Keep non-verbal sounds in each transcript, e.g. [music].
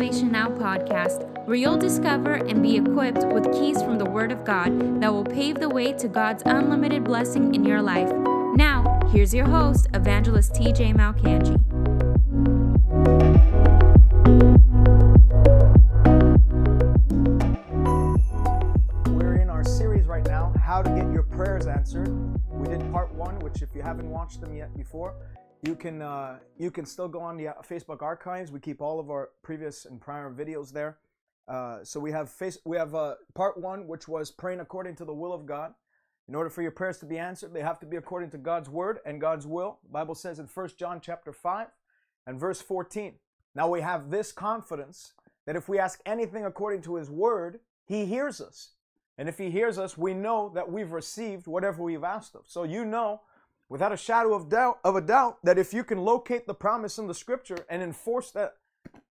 Salvation Now podcast, where you'll discover and be equipped with keys from the Word of God that will pave the way to God's unlimited blessing in your life. Now, here's your host, Evangelist TJ Malkanji. Watched them yet before, you can uh, you can still go on the uh, Facebook archives. We keep all of our previous and prior videos there. Uh, so we have face we have uh, part one, which was praying according to the will of God. In order for your prayers to be answered, they have to be according to God's word and God's will. The Bible says in 1 John chapter 5 and verse 14. Now we have this confidence that if we ask anything according to his word, he hears us. And if he hears us, we know that we've received whatever we've asked of. So you know without a shadow of doubt of a doubt that if you can locate the promise in the scripture and enforce that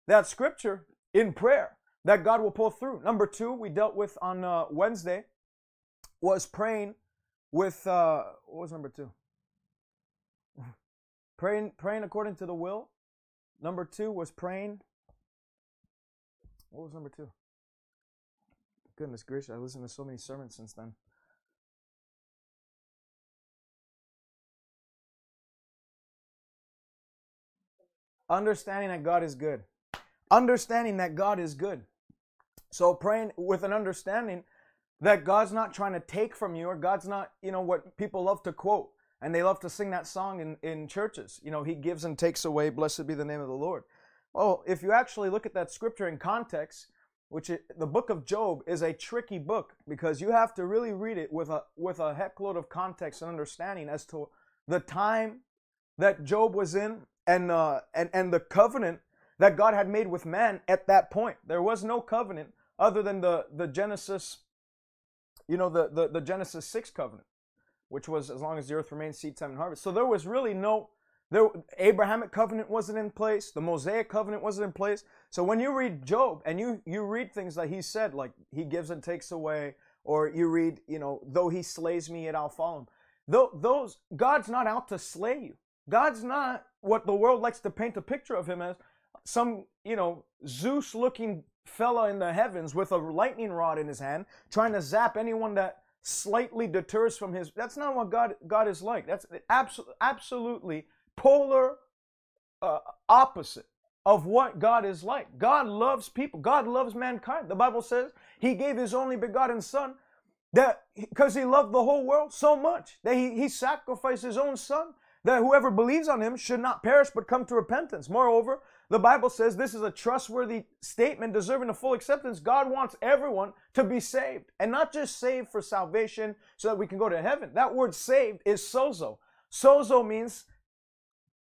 that scripture in prayer that god will pull through. Number two we dealt with on uh, wednesday was praying with uh, what was number two? [laughs] Praying praying according to the will. Number two was praying. What was number two? Goodness gracious i listened to so many sermons since then understanding that God is good. Understanding that God is good. So praying with an understanding that God's not trying to take from you or God's not, you know, what people love to quote and they love to sing that song in, in churches. You know, He gives and takes away, blessed be the name of the Lord. Well, if you actually look at that scripture in context, which the book of Job is a tricky book because you have to really read it with a with a heckload of context and understanding as to the time that Job was in and uh, and and the covenant that God had made with man at that point. There was no covenant other than the the Genesis, you know, the the, the Genesis six covenant, which was as long as the earth remains, seed time and harvest. So there was really no there Abrahamic covenant wasn't in place, the Mosaic covenant wasn't in place. So when you read Job and you you read things that he said, like he gives and takes away, or you read, you know, though he slays me, yet I'll follow him. Though those God's not out to slay you. God's not what the world likes to paint a picture of him as some, you know, Zeus looking fella in the heavens with a lightning rod in his hand, trying to zap anyone that slightly deters from his. That's not what God God is like. That's absolutely absolutely polar uh, opposite of what God is like. God loves people. God loves mankind. The Bible says He gave His only begotten Son that because He loved the whole world so much that He He sacrificed His own Son that whoever believes on him should not perish but come to repentance. Moreover, the Bible says this is a trustworthy statement deserving of full acceptance. God wants everyone to be saved and not just saved for salvation so that we can go to heaven. That word saved is sozo. Sozo means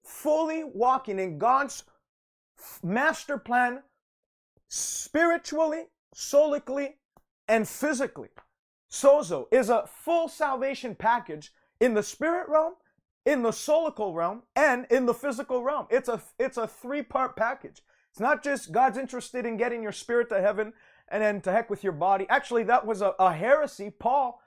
fully walking in God's master plan spiritually, solically, and physically. Sozo is a full salvation package in the spirit realm in the solical realm and in the physical realm. It's a it's a three-part package. It's not just God's interested in getting your spirit to heaven and then to heck with your body. Actually, that was a, a heresy Paul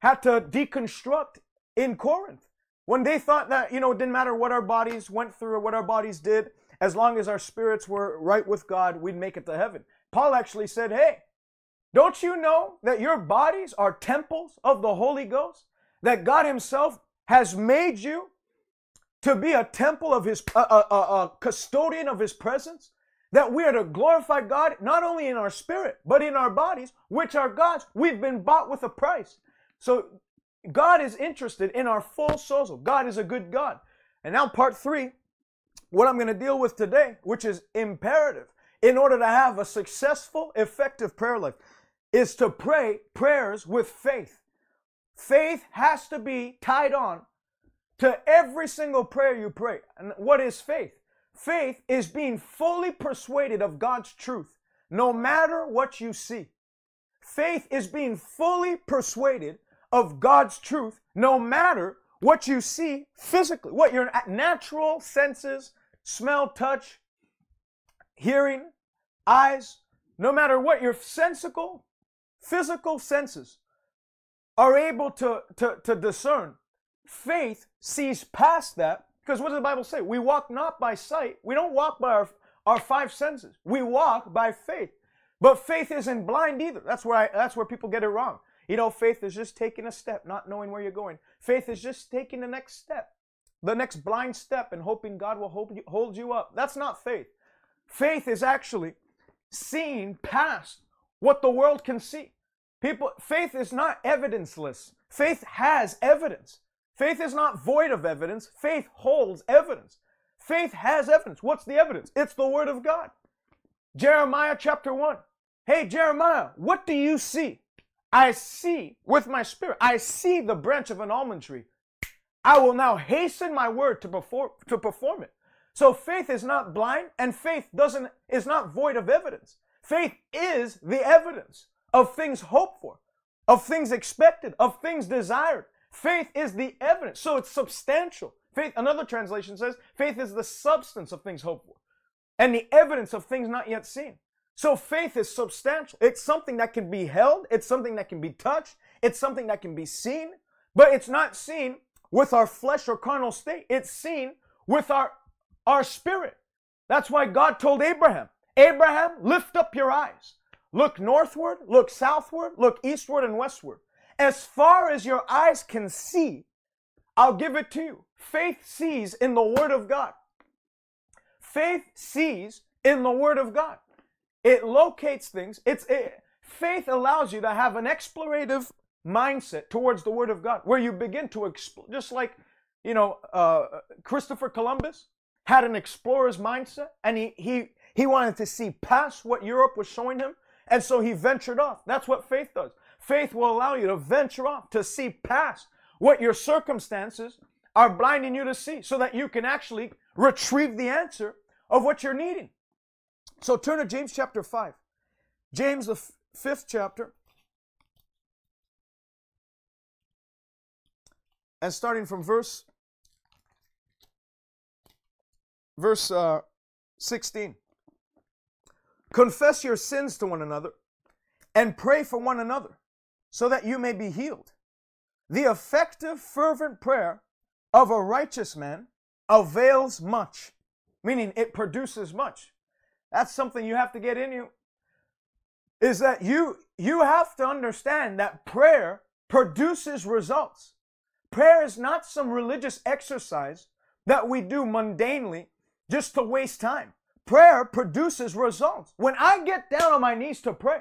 had to deconstruct in Corinth. When they thought that, you know, it didn't matter what our bodies went through or what our bodies did, as long as our spirits were right with God, we'd make it to heaven. Paul actually said, hey, don't you know that your bodies are temples of the Holy Ghost? That God Himself has made you to be a temple of his, a, a, a, a custodian of his presence, that we are to glorify God not only in our spirit, but in our bodies, which are God's. We've been bought with a price. So God is interested in our full soul. God is a good God. And now, part three, what I'm going to deal with today, which is imperative in order to have a successful, effective prayer life, is to pray prayers with faith. Faith has to be tied on to every single prayer you pray. And what is faith? Faith is being fully persuaded of God's truth, no matter what you see. Faith is being fully persuaded of God's truth, no matter what you see physically, what your natural senses, smell, touch, hearing, eyes, no matter what your sensical, physical senses are able to, to, to discern. Faith sees past that because what does the Bible say? We walk not by sight. We don't walk by our, our five senses. We walk by faith. But faith isn't blind either. That's where I, that's where people get it wrong. You know, faith is just taking a step, not knowing where you're going. Faith is just taking the next step, the next blind step, and hoping God will hold you, hold you up. That's not faith. Faith is actually seeing past what the world can see. People, faith is not evidenceless. Faith has evidence. Faith is not void of evidence. Faith holds evidence. Faith has evidence. What's the evidence? It's the Word of God. Jeremiah chapter 1. Hey, Jeremiah, what do you see? I see with my spirit, I see the branch of an almond tree. I will now hasten my word to perform, to perform it. So faith is not blind and faith doesn't, is not void of evidence. Faith is the evidence of things hoped for, of things expected, of things desired. Faith is the evidence. So it's substantial. Faith, another translation says, faith is the substance of things hoped for and the evidence of things not yet seen. So faith is substantial. It's something that can be held, it's something that can be touched, it's something that can be seen, but it's not seen with our flesh or carnal state. It's seen with our our spirit. That's why God told Abraham, Abraham, lift up your eyes. Look northward, look southward, look eastward and westward. As far as your eyes can see, I'll give it to you. Faith sees in the Word of God. Faith sees in the Word of God. It locates things. It's it, faith allows you to have an explorative mindset towards the Word of God, where you begin to explore, just like you know uh, Christopher Columbus had an explorer's mindset, and he he he wanted to see past what Europe was showing him, and so he ventured off. That's what faith does. Faith will allow you to venture off, to see past what your circumstances are blinding you to see, so that you can actually retrieve the answer of what you're needing. So turn to James chapter 5. James, the f- fifth chapter. And starting from verse verse uh, 16. Confess your sins to one another and pray for one another so that you may be healed. The effective, fervent prayer of a righteous man avails much, meaning it produces much. That's something you have to get in you. Is that you you have to understand that prayer produces results. Prayer is not some religious exercise that we do mundanely just to waste time. Prayer produces results. When I get down on my knees to pray,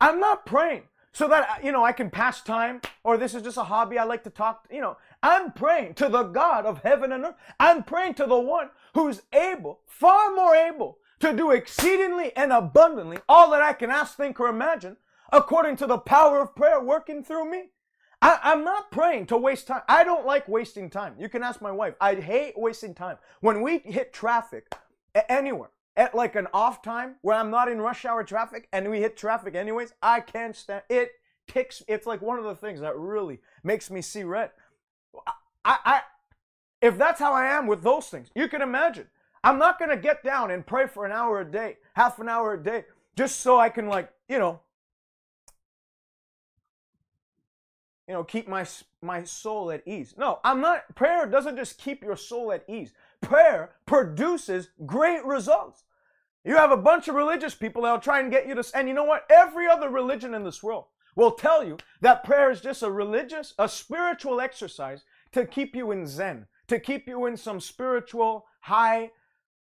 I'm not praying so that you know I can pass time or this is just a hobby I like to talk, you know. I'm praying to the God of heaven and earth. I'm praying to the one who's able, far more able to do exceedingly and abundantly all that I can ask, think, or imagine, according to the power of prayer working through me. I, am not praying to waste time. I don't like wasting time. You can ask my wife. I hate wasting time. When we hit traffic anywhere, at like an off time where I'm not in rush hour traffic and we hit traffic anyways, I can't stand it. Ticks. It's like one of the things that really makes me see red. I, I, if that's how I am with those things, you can imagine. I'm not gonna get down and pray for an hour a day, half an hour a day, just so I can like, you know, you know, keep my my soul at ease. No, I'm not. Prayer doesn't just keep your soul at ease. Prayer produces great results. You have a bunch of religious people that'll try and get you to, and you know what? Every other religion in this world will tell you that prayer is just a religious, a spiritual exercise to keep you in Zen, to keep you in some spiritual high,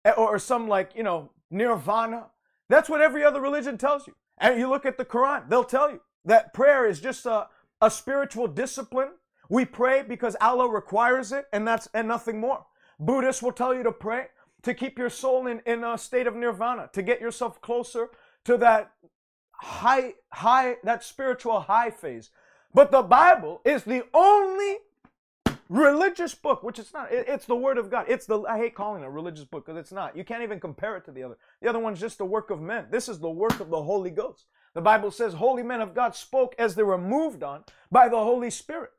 eh, or some like you know nirvana. That's what every other religion tells you. And you look at the Quran, they'll tell you that prayer is just a a spiritual discipline. We pray because Allah requires it, and that's and nothing more. Buddhists will tell you to pray to keep your soul in, in a state of nirvana, to get yourself closer to that high, high, that spiritual high phase. But the Bible is the only religious book, which it's not. It, it's the Word of God. It's the I hate calling it a religious book because it's not. You can't even compare it to the other. The other one's just the work of men. This is the work of the Holy Ghost. The Bible says holy men of God spoke as they were moved on by the Holy Spirit.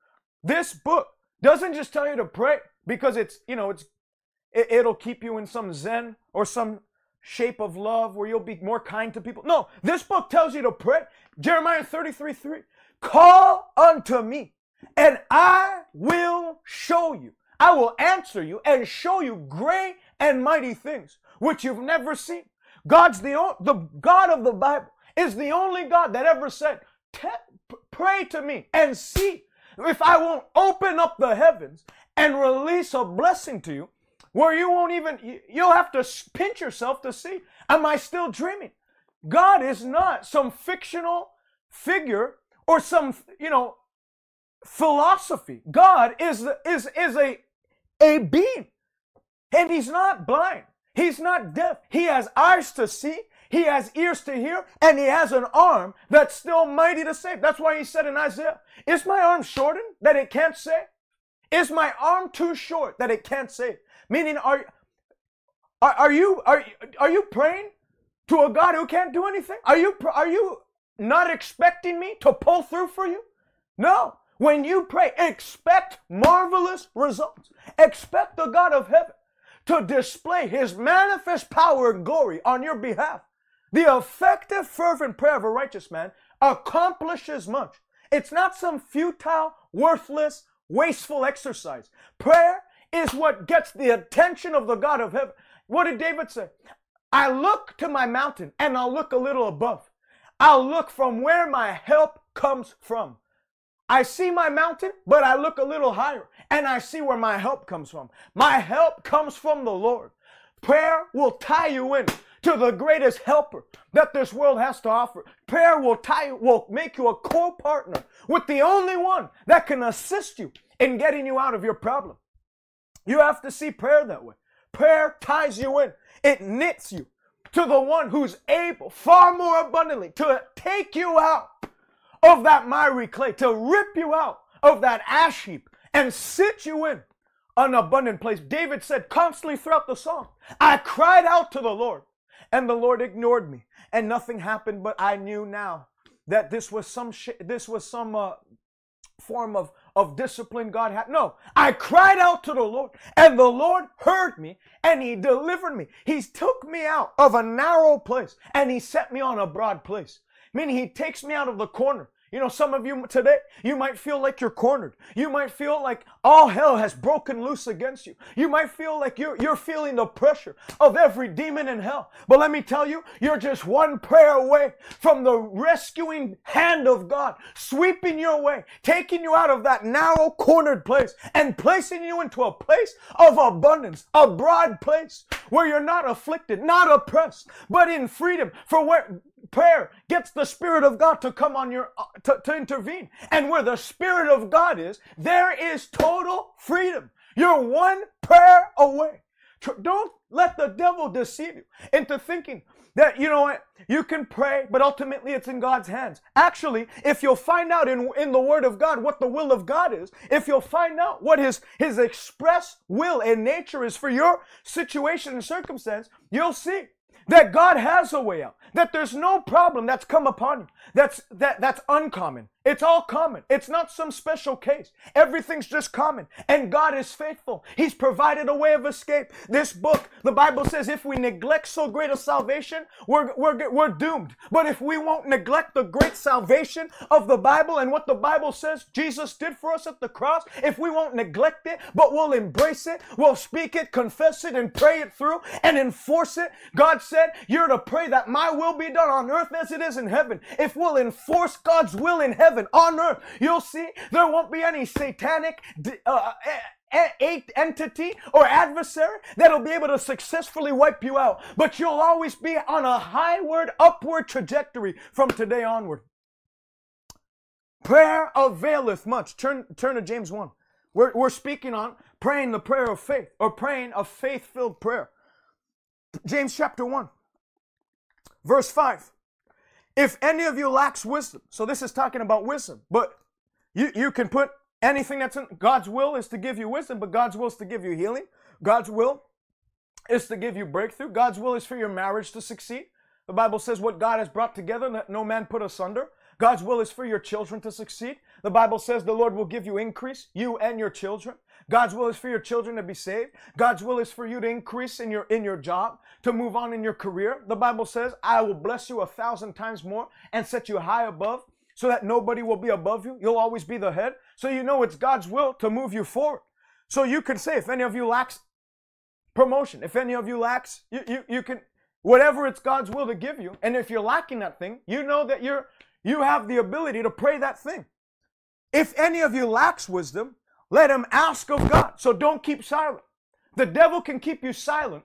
This book doesn't just tell you to pray because it's, you know, it's it, it'll keep you in some zen or some shape of love where you'll be more kind to people. No, this book tells you to pray. Jeremiah 33 3. Call unto me, and I will show you. I will answer you and show you great and mighty things which you've never seen. God's the the God of the Bible is the only God that ever said, "Pray to me and see if I won't open up the heavens and release a blessing to you where you won't even you'll have to pinch yourself to see am I still dreaming?" God is not some fictional figure or some, you know, philosophy. God is is is a a being. And he's not blind. He's not deaf. He has eyes to see. He has ears to hear, and he has an arm that's still mighty to save. That's why he said in Isaiah, Is my arm shortened that it can't save? Is my arm too short that it can't save? Meaning, are, are, are you are, are you praying to a God who can't do anything? Are you are you not expecting me to pull through for you? No. When you pray, expect marvelous results. Expect the God of heaven to display his manifest power and glory on your behalf. The effective, fervent prayer of a righteous man accomplishes much. It's not some futile, worthless, wasteful exercise. Prayer is what gets the attention of the God of heaven. What did David say? I look to my mountain and I'll look a little above. I'll look from where my help comes from. I see my mountain, but I look a little higher and I see where my help comes from. My help comes from the Lord. Prayer will tie you in to the greatest helper that this world has to offer. Prayer will tie will make you a co-partner with the only one that can assist you in getting you out of your problem. You have to see prayer that way. Prayer ties you in. It knits you to the one who's able far more abundantly to take you out of that miry clay, to rip you out of that ash heap and sit you in an abundant place. David said constantly throughout the song, I cried out to the Lord and the Lord ignored me and nothing happened, but I knew now that this was some sh- this was some uh, form of of discipline God had. No, I cried out to the Lord, and the Lord heard me, and He delivered me. He took me out of a narrow place, and He set me on a broad place. Meaning He takes me out of the corner. You know, some of you today, you might feel like you're cornered. You might feel like all hell has broken loose against you. You might feel like you're, you're feeling the pressure of every demon in hell. But let me tell you, you're just one prayer away from the rescuing hand of God sweeping your way, taking you out of that narrow cornered place and placing you into a place of abundance, a broad place where you're not afflicted, not oppressed, but in freedom. For where prayer gets the Spirit of God to come on your, uh, to, to intervene. And where the Spirit of God is, there is total freedom. You're one prayer away. Don't let the devil deceive you into thinking that, you know what, you can pray, but ultimately it's in God's hands. Actually, if you'll find out in, in the Word of God what the will of God is, if you'll find out what His, His express will and nature is for your situation and circumstance, you'll see that God has a way out, that there's no problem that's come upon you that's that that's uncommon. It's all common. It's not some special case. Everything's just common. And God is faithful. He's provided a way of escape. This book, the Bible says, if we neglect so great a salvation, we're, we're, we're doomed. But if we won't neglect the great salvation of the Bible and what the Bible says Jesus did for us at the cross, if we won't neglect it, but we'll embrace it, we'll speak it, confess it, and pray it through and enforce it, God said, you're to pray that my will be done on earth as it is in heaven. If we'll enforce God's will in heaven, heaven, on earth. You'll see there won't be any satanic uh, entity or adversary that'll be able to successfully wipe you out. But you'll always be on a highward, upward trajectory from today onward. Prayer availeth much. Turn, turn to James 1. We're, we're speaking on praying the prayer of faith or praying a faith filled prayer. James chapter 1, verse 5. If any of you lacks wisdom, so this is talking about wisdom, but you, you can put anything that's in God's will is to give you wisdom, but God's will is to give you healing. God's will is to give you breakthrough. God's will is for your marriage to succeed. The Bible says what God has brought together, let no man put asunder. God's will is for your children to succeed. The Bible says the Lord will give you increase, you and your children. God's will is for your children to be saved. God's will is for you to increase in your in your job, to move on in your career. The Bible says, "I will bless you a thousand times more and set you high above." So that nobody will be above you. You'll always be the head. So you know it's God's will to move you forward. So you can say, if any of you lacks promotion, if any of you lacks, you, you, you can whatever it's God's will to give you. And if you're lacking that thing, you know that you're you have the ability to pray that thing. If any of you lacks wisdom, let him ask of God. So don't keep silent. The devil can keep you silent.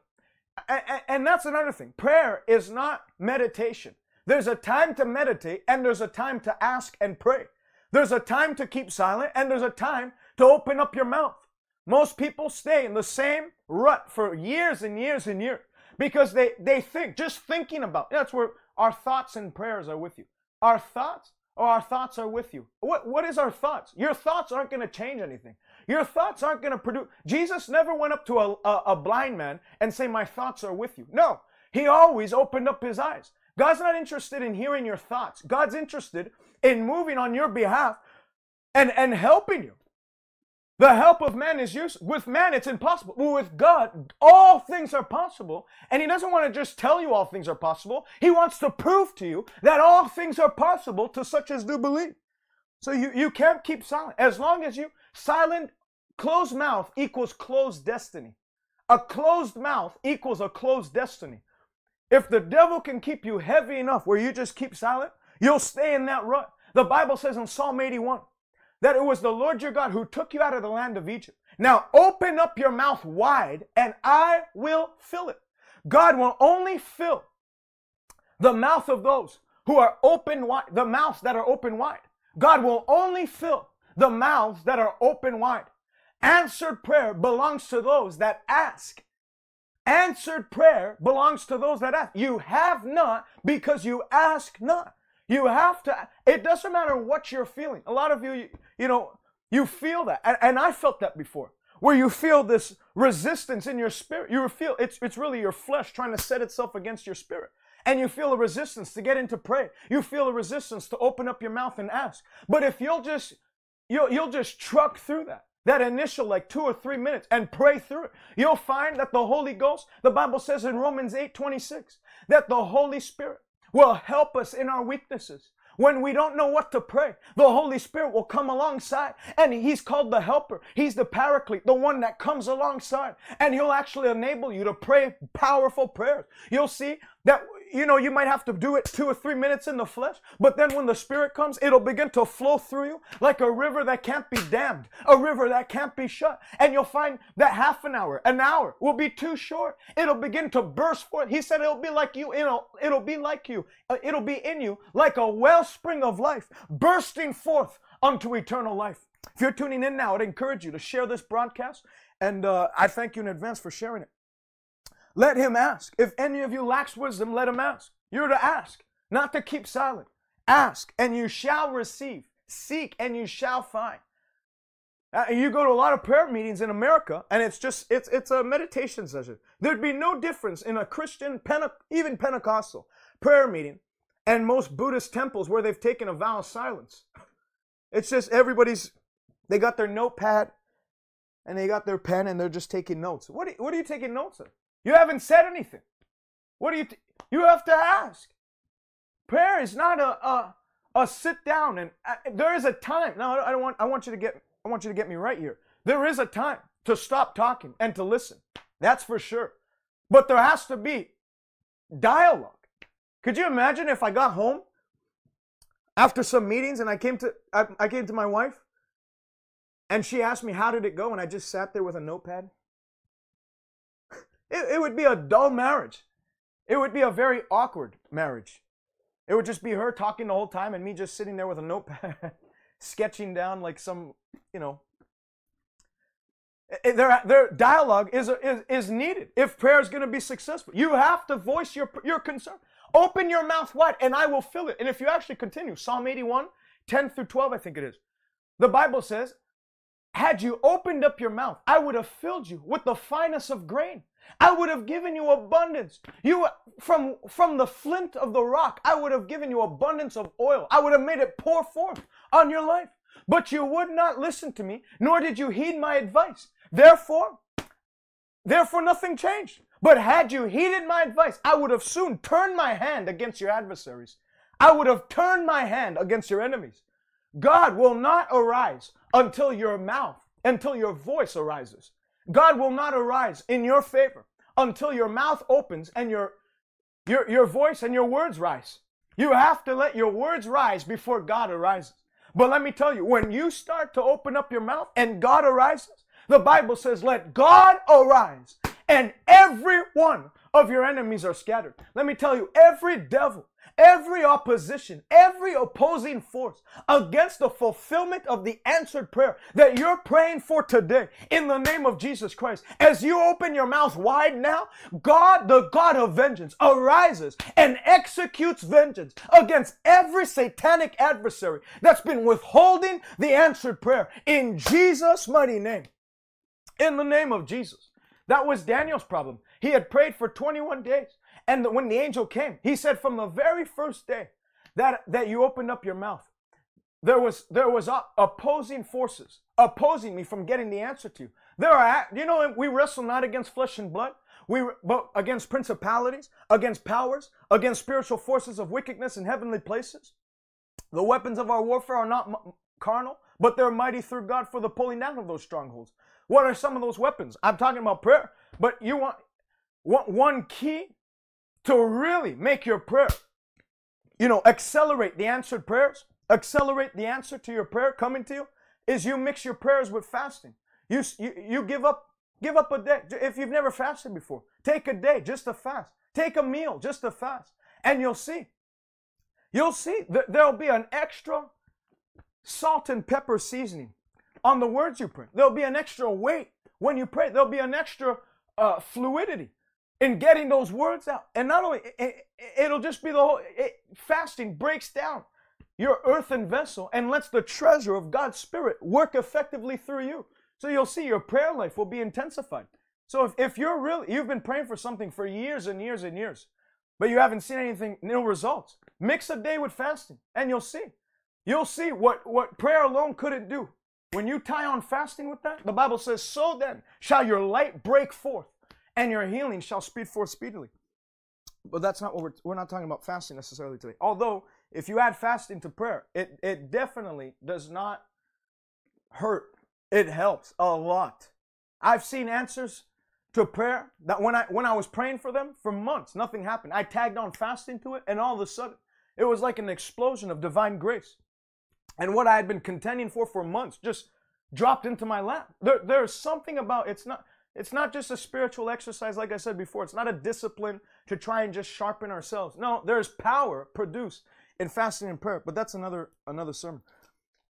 And that's another thing. Prayer is not meditation. There's a time to meditate and there's a time to ask and pray. There's a time to keep silent and there's a time to open up your mouth. Most people stay in the same rut for years and years and years because they, they think, just thinking about, that's where our thoughts and prayers are with you. Our thoughts or our thoughts are with you. What, what is our thoughts? Your thoughts aren't going to change anything. Your thoughts aren't going to produce. Jesus never went up to a, a, a blind man and say, My thoughts are with you. No, he always opened up his eyes. God's not interested in hearing your thoughts. God's interested in moving on your behalf and, and helping you. The help of man is useless. With man, it's impossible. With God, all things are possible. And He doesn't want to just tell you all things are possible. He wants to prove to you that all things are possible to such as do believe. So you, you can't keep silent. As long as you, silent, closed mouth equals closed destiny. A closed mouth equals a closed destiny. If the devil can keep you heavy enough where you just keep silent, you'll stay in that rut. The Bible says in Psalm 81, that it was the Lord your God who took you out of the land of Egypt. Now open up your mouth wide and I will fill it. God will only fill the mouth of those who are open wide, the mouths that are open wide. God will only fill the mouths that are open wide. Answered prayer belongs to those that ask. Answered prayer belongs to those that ask. You have not because you ask not. You have to, it doesn't matter what you're feeling. A lot of you, you, know, you feel that. And, and I felt that before, where you feel this resistance in your spirit. You feel it's, it's really your flesh trying to set itself against your spirit. And you feel a resistance to get into prayer. You feel a resistance to open up your mouth and ask. But if you'll just, you'll, you'll just truck through that that initial like two or three minutes and pray through it you'll find that the holy ghost the bible says in romans 8 26 that the holy spirit will help us in our weaknesses. When we don't know what to pray, the Holy Spirit will come alongside and He's called the helper. He's the paraclete, the one that comes alongside and He'll actually enable you to pray powerful prayers. You'll see that you know, you might have to do it two or three minutes in the flesh, but then when the Spirit comes, it'll begin to flow through you like a river that can't be dammed, a river that can't be shut. And you'll find that half an hour, an hour will be too short. It'll begin to burst forth. He said it'll be like you, it'll, it'll be like you, uh, it'll be in you like a wellspring of life bursting forth unto eternal life. If you're tuning in now, I'd encourage you to share this broadcast, and uh, I thank you in advance for sharing it. Let him ask. If any of you lacks wisdom, let him ask. You're to ask, not to keep silent. Ask and you shall receive. Seek and you shall find. Uh, you go to a lot of prayer meetings in America, and it's just it's it's a meditation session. There'd be no difference in a Christian, Pente- even Pentecostal prayer meeting, and most Buddhist temples where they've taken a vow of silence. It's just everybody's they got their notepad, and they got their pen, and they're just taking notes. What are, what are you taking notes of? You haven't said anything. What do you? T- you have to ask. Prayer is not a a, a sit down and uh, there is a time. No, I don't want. I want you to get. I want you to get me right here. There is a time to stop talking and to listen. That's for sure. But there has to be dialogue. Could you imagine if I got home after some meetings and I came to I, I came to my wife and she asked me how did it go and I just sat there with a notepad it, it would be a dull marriage. It would be a very awkward marriage. It would just be her talking the whole time and me just sitting there with a notepad, [laughs] sketching down like some, you know. Eh, eh, their, their dialogue is, is, is needed if prayer is going to be successful. You have to voice your, your concern. Open your mouth wide and I will fill it. And if you actually continue, Psalm 81, 10 through 12, I think it is. The Bible says, Had you opened up your mouth, I would have filled you with the finest of grain. I would have given you abundance. You from from the flint of the rock, I would have given you abundance of oil. I would have made it pour forth on your life. But you would not listen to me, nor did you heed my advice. Therefore, therefore nothing changed. But had you heeded my advice, I would have soon turned my hand against your adversaries. I would have turned my hand against your enemies. God will not arise until your mouth, until your voice arises. God will not arise in your favor until your mouth opens and your Your, your voice and your words rise. You have to let your words rise before God arises. But let me tell you, when you start to open up your mouth and God arises, the Bible says, let God arise and every one of your enemies are scattered. Let me tell you, every devil, every opposition, every opposing force against the fulfillment of the answered prayer that you're praying for today in the name of Jesus Christ. As you open your mouth wide now, God, the God of vengeance, arises and executes vengeance against every satanic adversary that's been withholding the answered prayer in Jesus' mighty name. In the name of Jesus. That was Daniel's problem. He had prayed for 21 days. And when the angel came, he said from the very first day that, that you opened up your mouth, there was there was opposing forces opposing me from getting the answer to you. There are you know we wrestle not against flesh and blood, we but against principalities, against powers, against spiritual forces of wickedness in heavenly places. The weapons of our warfare are not carnal, but they're mighty through God for the pulling down of those strongholds. What are some of those weapons? I'm talking about prayer, but you want one key to really make your prayer, you know, accelerate the answered prayers, accelerate the answer to your prayer coming to you, is you mix your prayers with fasting. You, you, you give up give up a day. If you've never fasted before, take a day just to fast. Take a meal just to fast. And you'll see. You'll see that there'll be an extra salt and pepper seasoning on the words you pray. There'll be an extra weight when you pray. There'll be an extra uh, fluidity in getting those words out. And not only, it, will just be the whole, it, fasting breaks down your earthen vessel and lets the treasure of God's Spirit work effectively through you. So you'll see your prayer life will be intensified. So if, if you're really, you've been praying for something for years and years and years, but you haven't seen anything, no results, mix a day with fasting and you'll see. You'll see what, what prayer alone couldn't do. When you tie on fasting with that, the Bible says, So then shall your light break forth and your healing shall speed forth speedily. But that's not what we're, we're not talking about fasting necessarily today. Although, if you add fasting to prayer, it, it definitely does not hurt. It helps a lot. I've seen answers to prayer that when I when I was praying for them for months, nothing happened. I tagged on fasting to it, and all of a sudden, it was like an explosion of divine grace. And what I had been contending for for months just dropped into my lap. There, there's something about it's not it's not just a spiritual exercise, like I said before. It's not a discipline to try and just sharpen ourselves. No, there's power produced in fasting and prayer. But that's another another sermon.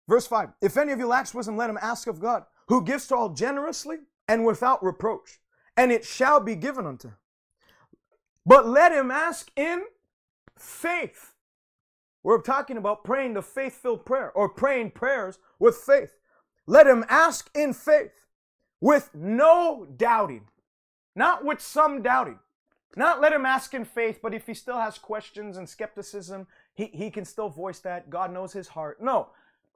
Verse 5 If any of you lacks wisdom, let him ask of God, who gives to all generously and without reproach, and it shall be given unto him. But let him ask in faith. We're talking about praying the faith filled prayer or praying prayers with faith. Let him ask in faith with no doubting, not with some doubting. Not let him ask in faith, but if he still has questions and skepticism, he, he can still voice that. God knows his heart. No,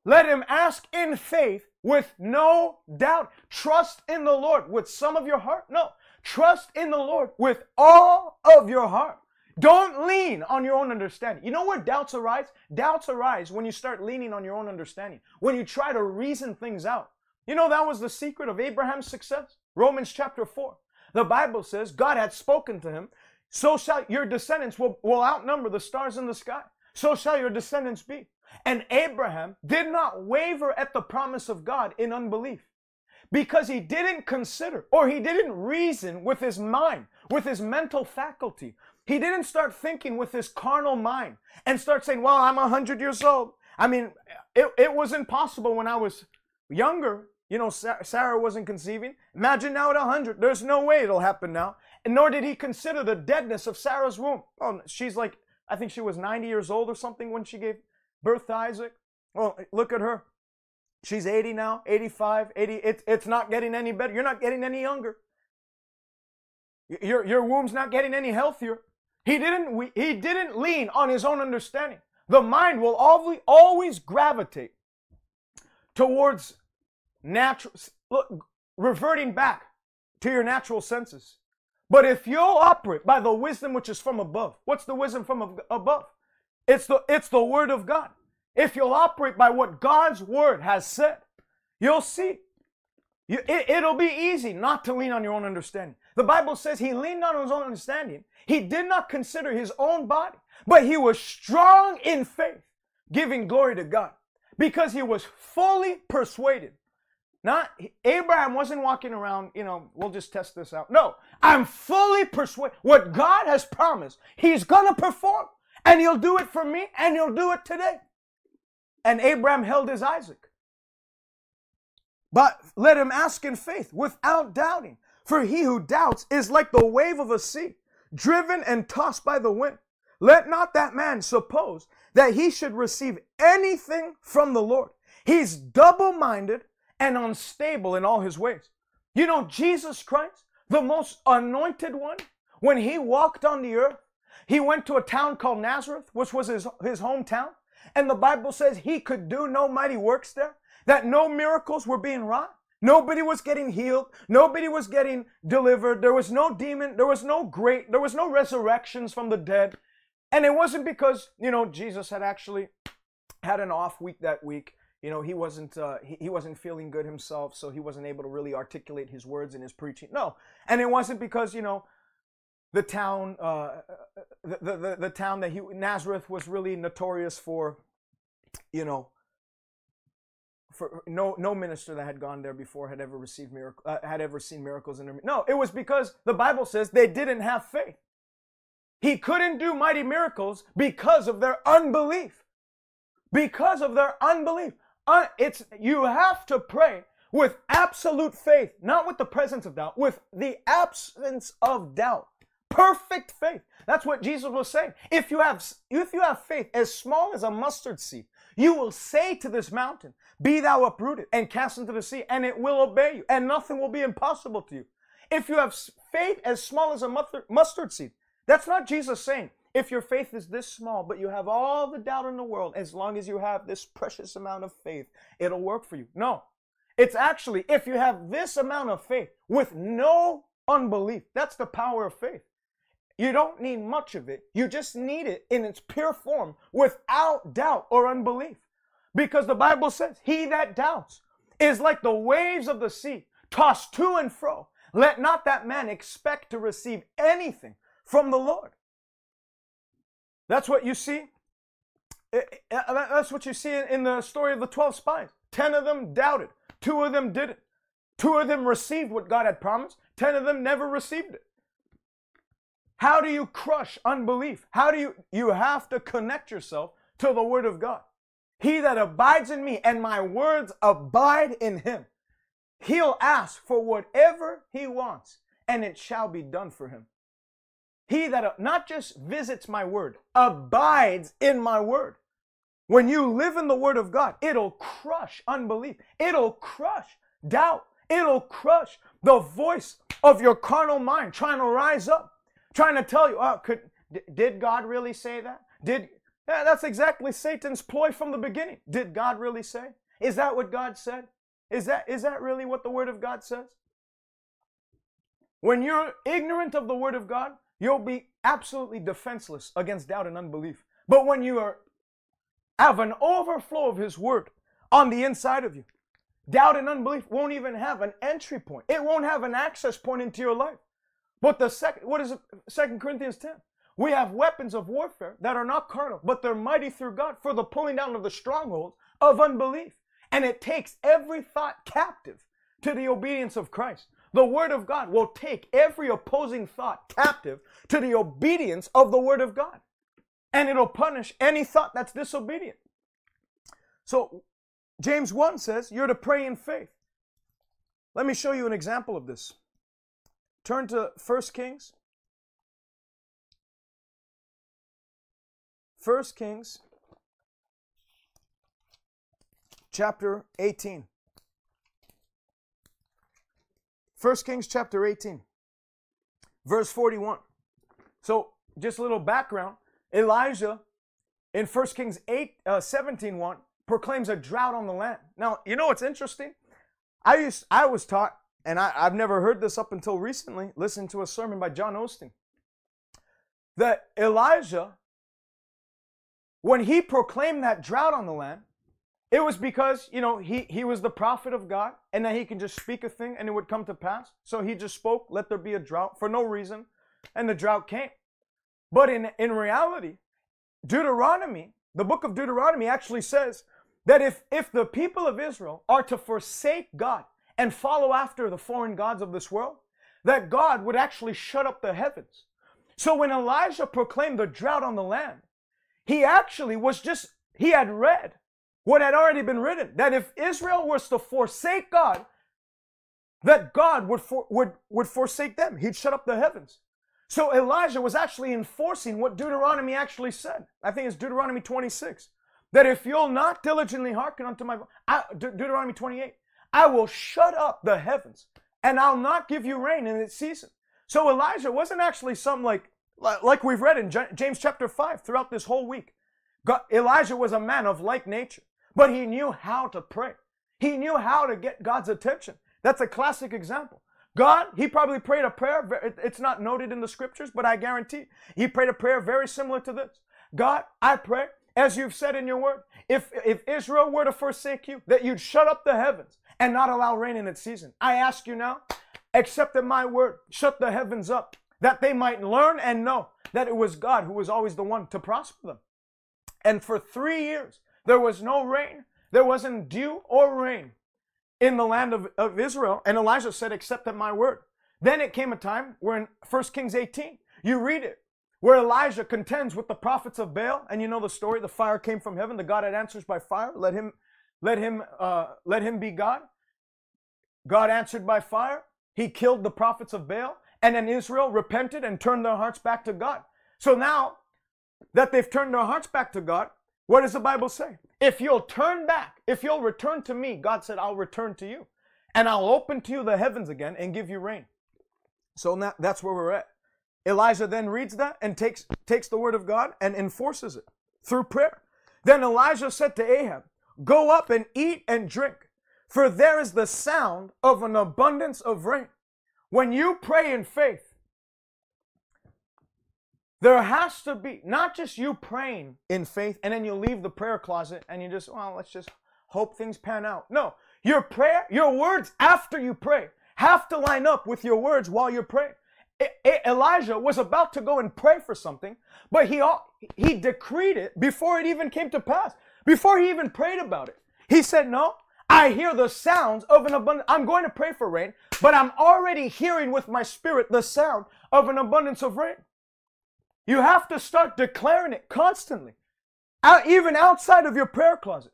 let him ask in faith with no doubt. Trust in the Lord with some of your heart. No, trust in the Lord with all of your heart. Don't lean on your own understanding. You know where doubts arise? Doubts arise when you start leaning on your own understanding, when you try to reason things out. You know, that was the secret of Abraham's success. Romans chapter 4. The Bible says God had spoken to him, so shall your descendants will, will outnumber the stars in the sky. So shall your descendants be. And Abraham did not waver at the promise of God in unbelief because he didn't consider or he didn't reason with his mind, with his mental faculty. He didn't start thinking with his carnal mind and start saying, Well, I'm 100 years old. I mean, it, it was impossible when I was younger you know, Sarah wasn't conceiving. Imagine now at 100. There's no way it'll happen now. And nor did he consider the deadness of Sarah's womb. Oh, she's like, I think she was 90 years old or something when she gave birth to Isaac. Well, look at her. She's 80 now, 85, 80. It, it's not getting any better. You're not getting any younger. Your, your womb's not getting any healthier. He didn't, he didn't lean on his own understanding. The mind will always, always gravitate towards natural, look, reverting back to your natural senses. But if you'll operate by the wisdom which is from above, what's the wisdom from above? It's the, it's the word of God. If you'll operate by what God's word has said, you'll see. You, it, it'll be easy not to lean on your own understanding. The Bible says he leaned on his own understanding. He did not consider his own body, but he was strong in faith, giving glory to God because he was fully persuaded. Not Abraham wasn't walking around, you know, we'll just test this out. No, I'm fully persuaded. What God has promised, he's going to perform. And he'll do it for me and he'll do it today. And Abraham held his Isaac. But let him ask in faith without doubting. For he who doubts is like the wave of a sea, driven and tossed by the wind. Let not that man suppose that he should receive anything from the Lord. He's double minded and unstable in all his ways. You know, Jesus Christ, the most anointed one, when he walked on the earth, he went to a town called Nazareth, which was his, his hometown. And the Bible says he could do no mighty works there, that no miracles were being wrought. Nobody was getting healed. Nobody was getting delivered. There was no demon. There was no great, there was no resurrections from the dead. And it wasn't because, you know, Jesus had actually had an off week that week. You know, he wasn't uh, he, he wasn't feeling good himself, so he wasn't able to really articulate his words in his preaching. No, and it wasn't because you know the town uh, the, the the town that he Nazareth was really notorious for, you know, for no no minister that had gone there before had ever received miracle uh, had ever seen miracles in their no it was because the bible says they didn't have faith he couldn't do mighty miracles because of their unbelief. Because of their unbelief. It's you have to pray with absolute faith, not with the presence of doubt, with the absence of doubt. Perfect faith. That's what Jesus was saying. If you have if you have faith as small as a mustard seed, you will say to this mountain, "Be thou uprooted and cast into the sea," and it will obey you, and nothing will be impossible to you. If you have faith as small as a mustard seed, that's not Jesus saying, if your faith is this small, but you have all the doubt in the world, as long as you have this precious amount of faith, it'll work for you. No. It's actually, if you have this amount of faith with no unbelief, that's the power of faith. You don't need much of it. You just need it in its pure form without doubt or unbelief. Because the Bible says, He that doubts is like the waves of the sea, tossed to and fro. Let not that man expect to receive anything from the Lord. That's what you see. Eh, eh, eh, that's what you see in the story of the 12 spies. 10 of them doubted, two of them didn't. Two of them received what God had promised, 10 of them never received it. How do you crush unbelief? How do you you have to connect yourself to the word of God. He that abides in me and my words abide in him. He'll ask for whatever he wants and it shall be done for him. He that uh, not just visits my word, abides in my word. When you live in the word of God, it'll crush unbelief. It'll crush doubt. It'll crush the voice of your carnal mind trying to rise up, trying to tell you, oh, could, did God really say that? Did, yeah, that's exactly Satan's ploy from the beginning. Did God really say? Is that what God said? Is that, is that really what the word of God says? When you're ignorant of the word of God, you'll be absolutely defenseless against doubt and unbelief. But when you are have an overflow of his word on the inside of you, doubt and unbelief won't even have an entry point. It won't have an access point into your life. But the second what is it? Second Corinthians 10? We have weapons of warfare that are not carnal, but they're mighty through God for the pulling down of the strongholds of unbelief. And it takes every thought captive to the obedience of Christ. The Word of God will take every opposing thought captive to the obedience of the Word of God. And it'll punish any thought that's disobedient. So, James 1 says you're to pray in faith. Let me show you an example of this. Turn to 1 Kings. 1 Kings chapter 18. 1 Kings chapter 18, verse 41. So, just a little background Elijah in 1 Kings 8, uh, 17 1 proclaims a drought on the land. Now, you know what's interesting? I used I was taught, and I, I've never heard this up until recently, listen to a sermon by John Osteen, that Elijah, when he proclaimed that drought on the land, It was because, you know, he, he was the prophet of God and that he can just speak a thing and it would come to pass. So he just spoke, let there be a drought for no reason, and the drought came. But in, in reality, Deuteronomy, the book of Deuteronomy actually says that if, if the people of Israel are to forsake God and follow after the foreign gods of this world, that God would actually shut up the heavens. So when Elijah proclaimed the drought on the land, he actually was just, he had read what had already been written that if Israel was to forsake God, that God would, for, would, would forsake them. He'd shut up the heavens. So Elijah was actually enforcing what Deuteronomy actually said. I think it's Deuteronomy 26. That if you'll not diligently hearken unto my I, De- Deuteronomy 28, I will shut up the heavens and I'll not give you rain in its season. So Elijah wasn't actually some like like we've read in James chapter 5 throughout this whole week. God, Elijah was a man of like nature, but he knew how to pray. He knew how to get God's attention. That's a classic example. God, he probably prayed a prayer. It's not noted in the scriptures, but I guarantee he prayed a prayer very similar to this. God, I pray, as you've said in your word, if, if Israel were to forsake you, that you'd shut up the heavens and not allow rain in its season. I ask you now, accept at my word, shut the heavens up, that they might learn and know that it was God who was always the one to prosper them. And for three years, there was no rain, there wasn't dew or rain in the land of, of Israel. And Elijah said, Accept at my word. Then it came a time where in 1 Kings 18, you read it, where Elijah contends with the prophets of Baal. And you know the story. The fire came from heaven. The God had answers by fire. Let him, let him, uh, let him be God. God answered by fire. He killed the prophets of Baal. And then Israel repented and turned their hearts back to God. So now that they've turned their hearts back to God, what does the Bible say? If you'll turn back, if you'll return to me, God said, I'll return to you. And I'll open to you the heavens again and give you rain. So that, that's where we're at. Elijah then reads that and takes, takes the word of God and enforces it through prayer. Then Elijah said to Ahab, Go up and eat and drink, for there is the sound of an abundance of rain. When you pray in faith, there has to be not just you praying in faith and then you leave the prayer closet and you just, well, let's just hope things pan out. No, your prayer, your words after you pray have to line up with your words while you're praying. Elijah was about to go and pray for something, but he he decreed it before it even came to pass. Before he even prayed about it, he said, "No, I hear the sounds of an abundance. I'm going to pray for rain, but I'm already hearing with my spirit the sound of an abundance of rain." You have to start declaring it constantly, out, even outside of your prayer closet.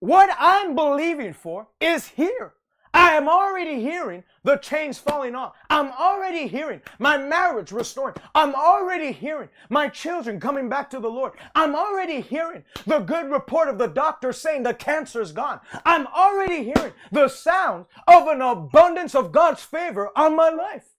What I'm believing for is here. I am already hearing the chains falling off. I'm already hearing my marriage restoring. I'm already hearing my children coming back to the Lord. I'm already hearing the good report of the doctor saying the cancer's gone. I'm already hearing the sound of an abundance of God's favor on my life.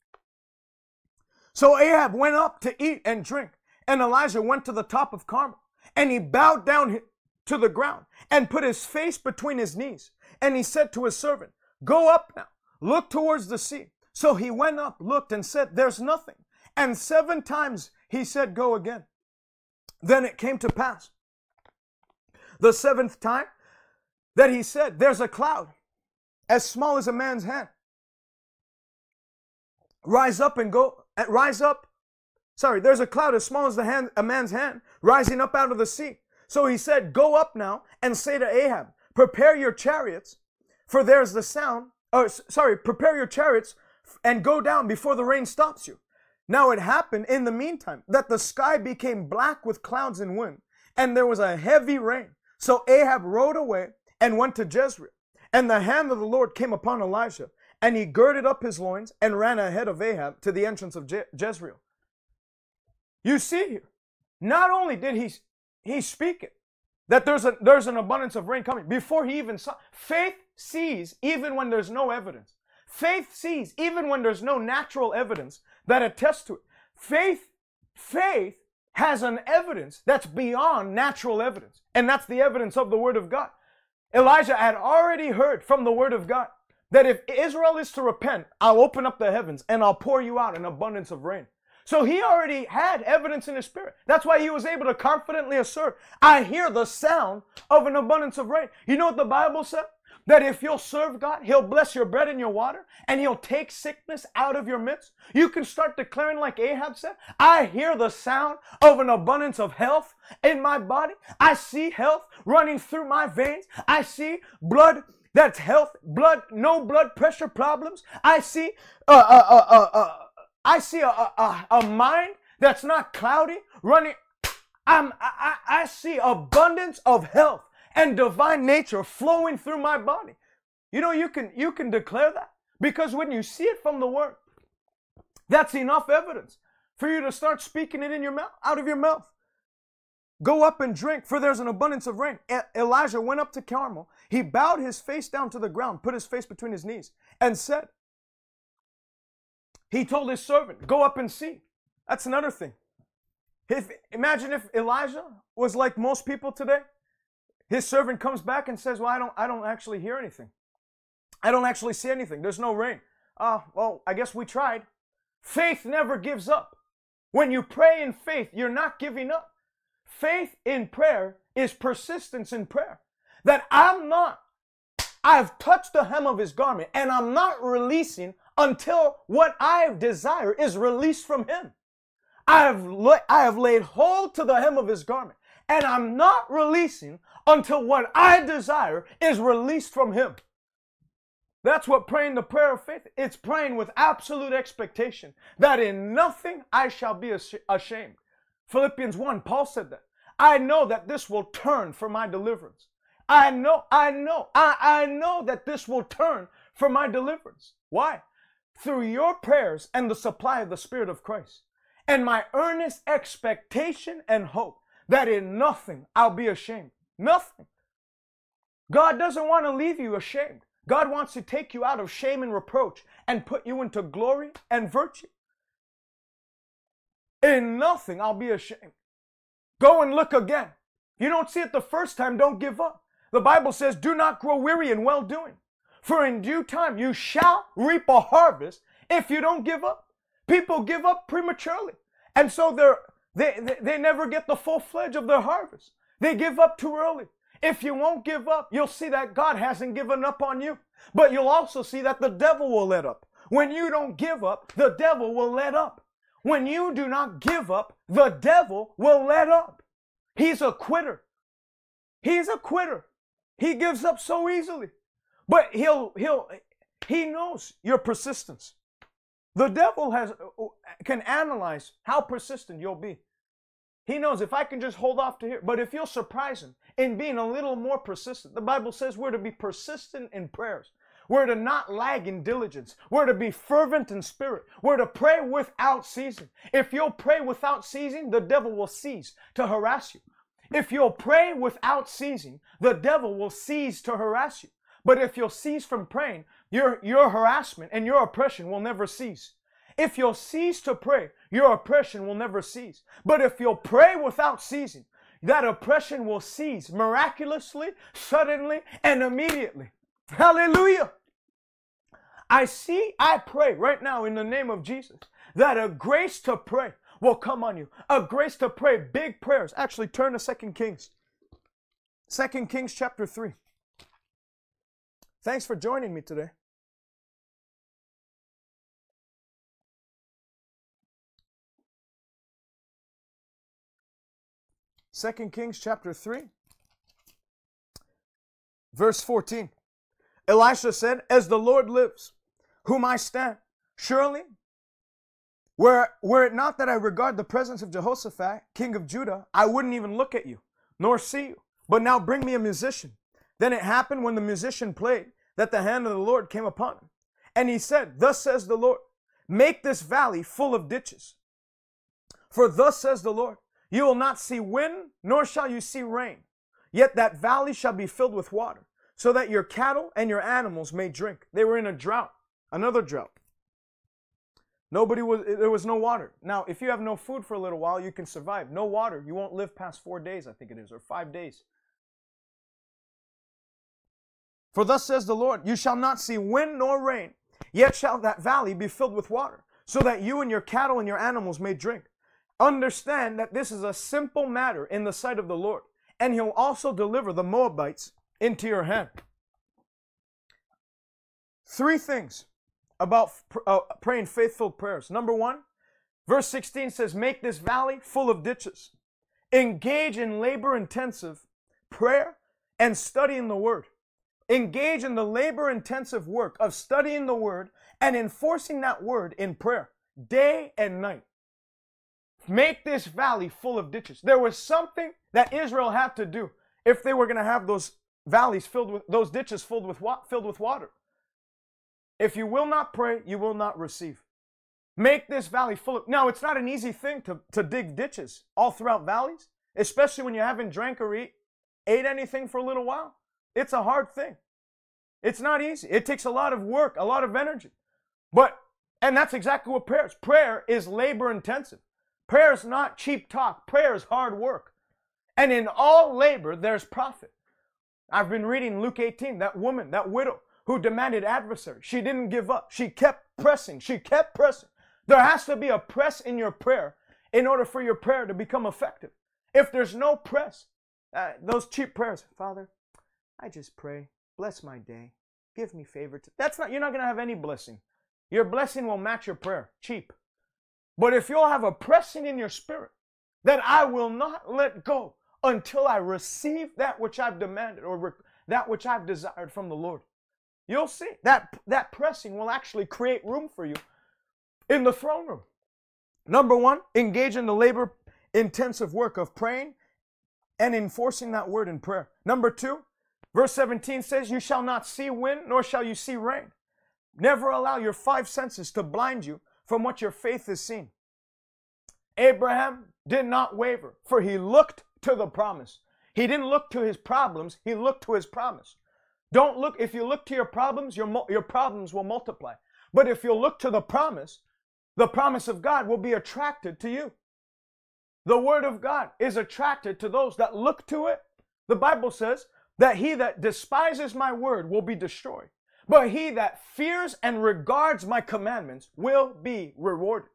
So Ahab went up to eat and drink, and Elijah went to the top of Carmel, and he bowed down to the ground and put his face between his knees. And he said to his servant, Go up now, look towards the sea. So he went up, looked, and said, There's nothing. And seven times he said, Go again. Then it came to pass, the seventh time, that he said, There's a cloud as small as a man's hand. Rise up and go rise up. Sorry, there's a cloud as small as the hand, a man's hand rising up out of the sea. So he said, Go up now and say to Ahab, Prepare your chariots, for there's the sound. Oh, sorry, prepare your chariots and go down before the rain stops you. Now it happened in the meantime that the sky became black with clouds and wind, and there was a heavy rain. So Ahab rode away and went to Jezreel. And the hand of the Lord came upon Elijah, and he girded up his loins and ran ahead of Ahab to the entrance of Je- Jezreel. You see here, not only did he, he speak it, that there's, a, there's an abundance of rain coming, before he even saw, faith sees even when there's no evidence. Faith sees even when there's no natural evidence that attests to it. Faith, faith has an evidence that's beyond natural evidence. And that's the evidence of the word of God. Elijah had already heard from the word of God that if Israel is to repent, I'll open up the heavens and I'll pour you out an abundance of rain. So he already had evidence in his spirit. That's why he was able to confidently assert, I hear the sound of an abundance of rain. You know what the Bible said? That if you'll serve God, He'll bless your bread and your water, and He'll take sickness out of your midst. You can start declaring, like Ahab said, I hear the sound of an abundance of health in my body. I see health running through my veins. I see blood that's health, blood, no blood pressure problems. I see, uh, uh, uh, uh, uh I see a, a, a mind that's not cloudy running. I'm, I, I see abundance of health and divine nature flowing through my body. You know, you can you can declare that because when you see it from the word, that's enough evidence for you to start speaking it in your mouth, out of your mouth. Go up and drink, for there's an abundance of rain. E- Elijah went up to Carmel. He bowed his face down to the ground, put his face between his knees, and said, He told his servant, Go up and see. That's another thing. If, imagine if Elijah was like most people today. His servant comes back and says, Well, I don't, I don't actually hear anything. I don't actually see anything. There's no rain. Uh, well, I guess we tried. Faith never gives up. When you pray in faith, you're not giving up. Faith in prayer is persistence in prayer. That I'm not, I've touched the hem of his garment and I'm not releasing until what I desire is released from him. I have, la- I have laid hold to the hem of his garment and I'm not releasing until what I desire is released from Him. That's what praying the prayer of faith. It's praying with absolute expectation that in nothing I shall be ashamed. Philippians 1, Paul said that. I know that this will turn for my deliverance. I know, I know, I, I know that this will turn for my deliverance. Why? Through your prayers and the supply of the Spirit of Christ. And my earnest expectation and hope that in nothing I'll be ashamed. Nothing. God doesn't want to leave you ashamed. God wants to take you out of shame and reproach and put you into glory and virtue. In nothing I'll be ashamed. Go and look again. You don't see it the first time, don't give up. The Bible says, Do not grow weary in well doing, for in due time you shall reap a harvest if you don't give up. People give up prematurely. And so they're they, they, they never get the full fledge of their harvest. They give up too early. If you won't give up, you'll see that God hasn't given up on you. But you'll also see that the devil will let up. When you don't give up, the devil will let up. When you do not give up, the devil will let up. He's a quitter. He's a quitter. He gives up so easily. But he'll he'll he knows your persistence. The devil has can analyze how persistent you'll be. He knows if I can just hold off to here, but if you'll surprise him in being a little more persistent, the Bible says we're to be persistent in prayers. We're to not lag in diligence. We're to be fervent in spirit. We're to pray without ceasing. If you'll pray without ceasing, the devil will cease to harass you. If you'll pray without ceasing, the devil will cease to harass you. But if you'll cease from praying, your, your harassment and your oppression will never cease. If you'll cease to pray, your oppression will never cease. But if you'll pray without ceasing, that oppression will cease miraculously, suddenly, and immediately. Hallelujah. I see, I pray right now in the name of Jesus that a grace to pray will come on you. A grace to pray big prayers. Actually, turn to Second Kings. Second Kings chapter 3. Thanks for joining me today. Second Kings chapter 3, verse 14. Elisha said, As the Lord lives, whom I stand, surely, were, were it not that I regard the presence of Jehoshaphat, king of Judah, I wouldn't even look at you, nor see you. But now bring me a musician. Then it happened when the musician played that the hand of the Lord came upon him. And he said, Thus says the Lord, make this valley full of ditches. For thus says the Lord, you will not see wind, nor shall you see rain. Yet that valley shall be filled with water, so that your cattle and your animals may drink. They were in a drought, another drought. Nobody was, there was no water. Now, if you have no food for a little while, you can survive. No water, you won't live past four days, I think it is, or five days. For thus says the Lord, you shall not see wind nor rain, yet shall that valley be filled with water, so that you and your cattle and your animals may drink. Understand that this is a simple matter in the sight of the Lord, and he'll also deliver the Moabites into your hand. Three things about uh, praying faithful prayers. Number one, verse 16 says, Make this valley full of ditches. Engage in labor intensive prayer and studying the word. Engage in the labor intensive work of studying the word and enforcing that word in prayer day and night. Make this valley full of ditches. There was something that Israel had to do if they were going to have those valleys filled with those ditches filled with filled with water. If you will not pray, you will not receive. Make this valley full of. Now, it's not an easy thing to, to dig ditches all throughout valleys, especially when you haven't drank or eat, ate anything for a little while. It's a hard thing. It's not easy. It takes a lot of work, a lot of energy. But, and that's exactly what prayer is. Prayer is labor intensive. Prayer is not cheap talk. Prayer is hard work. And in all labor, there's profit. I've been reading Luke 18, that woman, that widow who demanded adversary. She didn't give up. She kept pressing. She kept pressing. There has to be a press in your prayer in order for your prayer to become effective. If there's no press, uh, those cheap prayers, Father, I just pray, bless my day, give me favor. To-. That's not, you're not going to have any blessing. Your blessing will match your prayer, cheap. But if you'll have a pressing in your spirit that I will not let go until I receive that which I've demanded or that which I've desired from the Lord, you'll see that that pressing will actually create room for you in the throne room. Number one, engage in the labor intensive work of praying and enforcing that word in prayer. Number two, verse 17 says, You shall not see wind, nor shall you see rain. Never allow your five senses to blind you from what your faith has seen. Abraham did not waver, for he looked to the promise. He didn't look to his problems, he looked to his promise. Don't look, if you look to your problems, your, your problems will multiply. But if you look to the promise, the promise of God will be attracted to you. The word of God is attracted to those that look to it. The Bible says that he that despises my word will be destroyed. But he that fears and regards my commandments will be rewarded.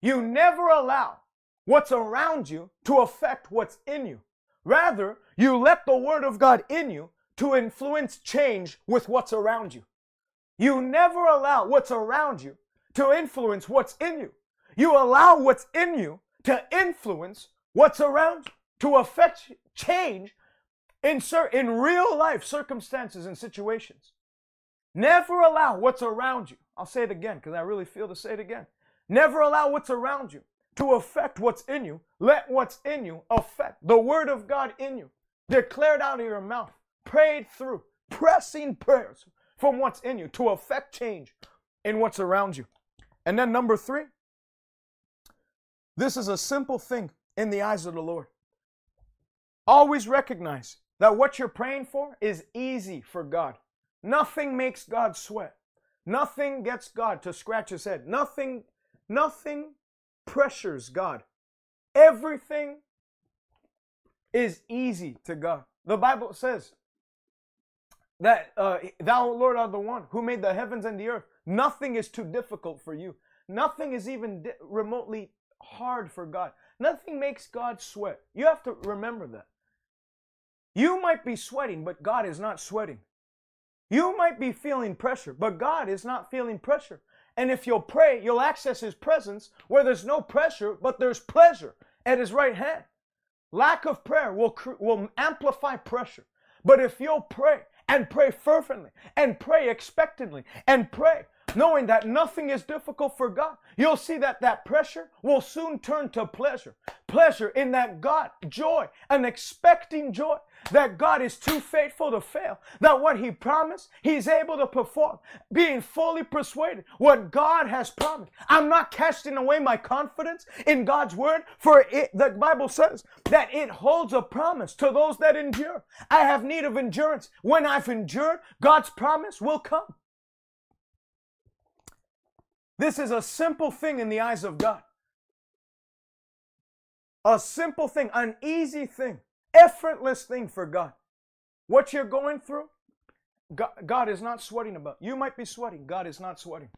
You never allow what's around you to affect what's in you. Rather, you let the word of God in you to influence change with what's around you. You never allow what's around you to influence what's in you. You allow what's in you to influence what's around you, to affect change in, in real life circumstances and situations. Never allow what's around you. I'll say it again because I really feel to say it again. Never allow what's around you to affect what's in you. Let what's in you affect the word of God in you. Declared out of your mouth, prayed through, pressing prayers from what's in you to affect change in what's around you. And then number three, this is a simple thing in the eyes of the Lord. Always recognize that what you're praying for is easy for God. Nothing makes God sweat. Nothing gets God to scratch his head. Nothing, nothing pressures God. Everything is easy to God. The Bible says that uh, thou, Lord, art the one who made the heavens and the earth. Nothing is too difficult for you. Nothing is even di- remotely hard for God. Nothing makes God sweat. You have to remember that. You might be sweating, but God is not sweating. You might be feeling pressure, but God is not feeling pressure. And if you'll pray, you'll access His presence where there's no pressure, but there's pleasure at His right hand. Lack of prayer will, will amplify pressure. But if you'll pray and pray fervently and pray expectantly and pray knowing that nothing is difficult for God, you'll see that that pressure will soon turn to pleasure. Pleasure in that God, joy, an expecting joy that God is too faithful to fail, that what He promised, He's able to perform, being fully persuaded what God has promised. I'm not casting away my confidence in God's word, for it, the Bible says that it holds a promise to those that endure. I have need of endurance. When I've endured, God's promise will come. This is a simple thing in the eyes of God. A simple thing, an easy thing, effortless thing for God. What you're going through, God, is not sweating about. You might be sweating, God is not sweating.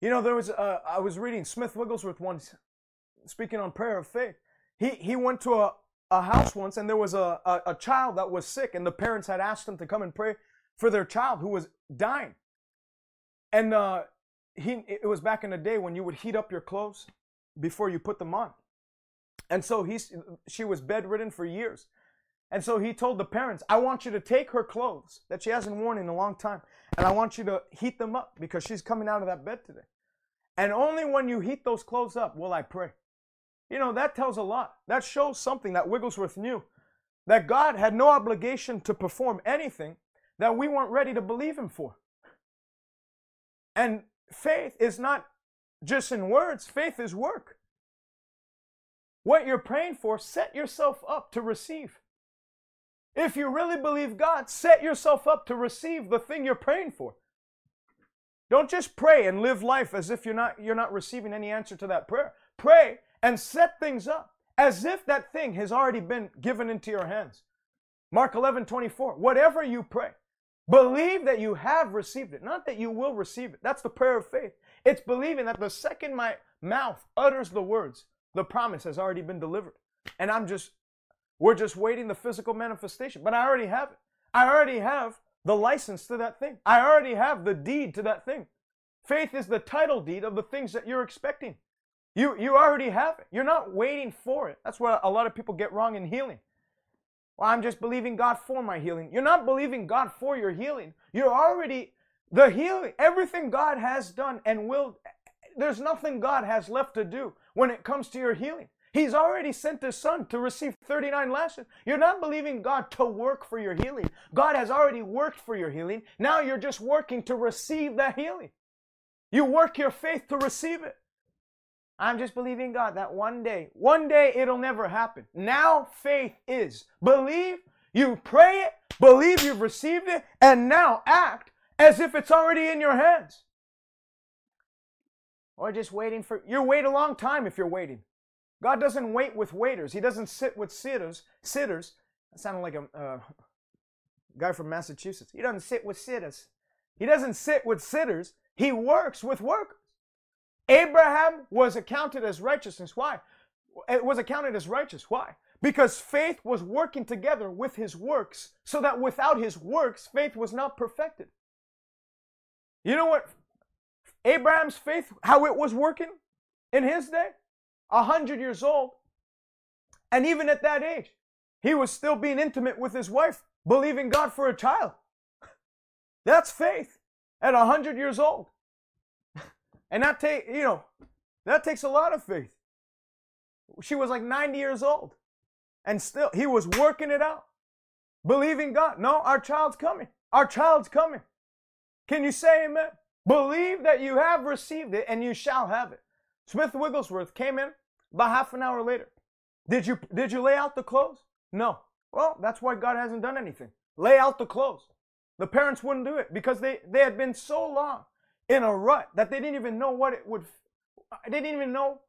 You know, there was, uh, I was reading Smith Wigglesworth once, speaking on prayer of faith. He, he went to a, a house once and there was a, a, a child that was sick and the parents had asked him to come and pray for their child who was dying. And uh, he, it was back in the day when you would heat up your clothes before you put them on. And so he, she was bedridden for years. And so he told the parents, I want you to take her clothes that she hasn't worn in a long time, and I want you to heat them up because she's coming out of that bed today. And only when you heat those clothes up will I pray. You know, that tells a lot. That shows something that Wigglesworth knew that God had no obligation to perform anything that we weren't ready to believe Him for. And faith is not just in words, faith is work. What you're praying for, set yourself up to receive. If you really believe God, set yourself up to receive the thing you're praying for. Don't just pray and live life as if you're not you're not receiving any answer to that prayer. Pray and set things up as if that thing has already been given into your hands. Mark 11, 24. Whatever you pray, believe that you have received it, not that you will receive it. That's the prayer of faith. It's believing that the second my mouth utters the words, the promise has already been delivered. And I'm just, we're just waiting the physical manifestation. But I already have it. I already have the license to that thing. I already have the deed to that thing. Faith is the title deed of the things that you're expecting. You, you already have it. You're not waiting for it. That's what a lot of people get wrong in healing. Well, I'm just believing God for my healing. You're not believing God for your healing. You're already the healing. Everything God has done and will, there's nothing God has left to do when it comes to your healing. He's already sent his son to receive 39 lashes. You're not believing God to work for your healing. God has already worked for your healing. Now you're just working to receive that healing. You work your faith to receive it. I'm just believing God that one day, one day it'll never happen. Now faith is believe, you pray it, believe you've received it, and now act as if it's already in your hands. Or just waiting for, you wait a long time if you're waiting. God doesn't wait with waiters. He doesn't sit with sitters. Sitters. That sounded like a uh, guy from Massachusetts. He doesn't sit with sitters. He doesn't sit with sitters. He works with workers. Abraham was accounted as righteousness. Why? It was accounted as righteous. Why? Because faith was working together with his works, so that without his works, faith was not perfected. You know what? Abraham's faith, how it was working in his day? A hundred years old. And even at that age, he was still being intimate with his wife, believing God for a child. [laughs] That's faith at a hundred years old. And that take, you know, that takes a lot of faith. She was like 90 years old. And still, he was working it out. Believing God. No, our child's coming. Our child's coming. Can you say amen? Believe that you have received it and you shall have it. Smith Wigglesworth came in about half an hour later. Did you did you lay out the clothes? No. Well, that's why God hasn't done anything. Lay out the clothes. The parents wouldn't do it because they, they had been so long in a rut that they didn't even know what it would they didn't even know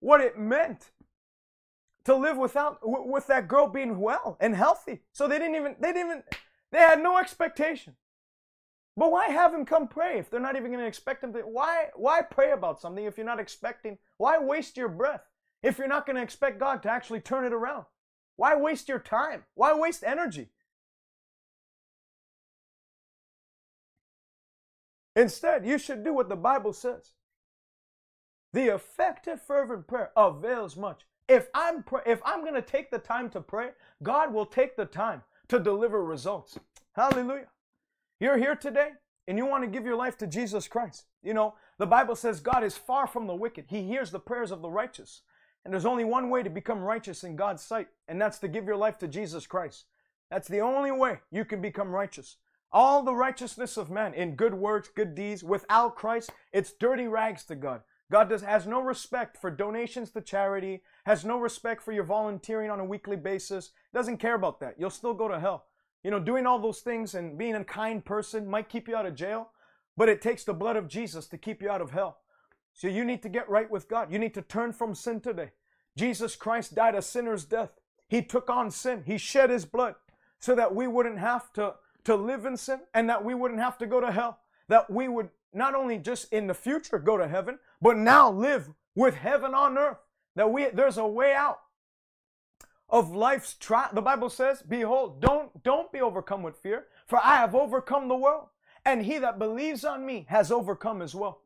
what it meant to live without with that girl being well and healthy. So they didn't even they didn't even they had no expectation. But why have him come pray if they're not even going to expect him to why why pray about something if you're not expecting why waste your breath if you're not going to expect god to actually turn it around? Why waste your time? Why waste energy Instead, you should do what the Bible says. The effective fervent prayer avails much. If I'm if I'm going to take the time to pray, God will take the time to deliver results. Hallelujah. You're here today and you want to give your life to Jesus Christ. You know, the Bible says God is far from the wicked. He hears the prayers of the righteous. And there's only one way to become righteous in God's sight, and that's to give your life to Jesus Christ. That's the only way you can become righteous. All the righteousness of man in good works, good deeds, without Christ, it's dirty rags to God. God does, has no respect for donations to charity, has no respect for your volunteering on a weekly basis, doesn't care about that. You'll still go to hell. You know, doing all those things and being a kind person might keep you out of jail, but it takes the blood of Jesus to keep you out of hell. So you need to get right with God. You need to turn from sin today. Jesus Christ died a sinner's death. He took on sin. He shed his blood so that we wouldn't have to to live in sin and that we wouldn't have to go to hell. that we would not only just in the future go to heaven, but now live with heaven on earth. That we there's a way out of life's trial. The Bible says, Behold, don't don't be overcome with fear, for I have overcome the world. And he that believes on me has overcome as well.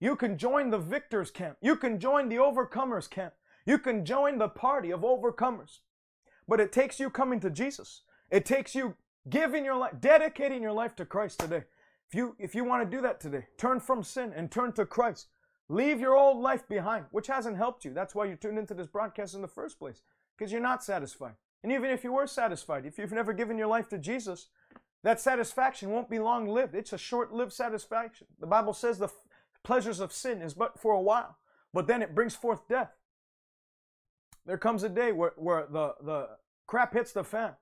You can join the victors' camp. You can join the overcomers' camp. You can join the party of overcomers. But it takes you coming to Jesus. It takes you giving your life, dedicating your life to Christ today. If you if you want to do that today, turn from sin and turn to Christ. Leave your old life behind, which hasn't helped you. That's why you tuned into this broadcast in the first place, because you're not satisfied. And even if you were satisfied, if you've never given your life to Jesus, that satisfaction won't be long lived. It's a short lived satisfaction. The Bible says the f- pleasures of sin is but for a while, but then it brings forth death. There comes a day where, where the, the crap hits the fan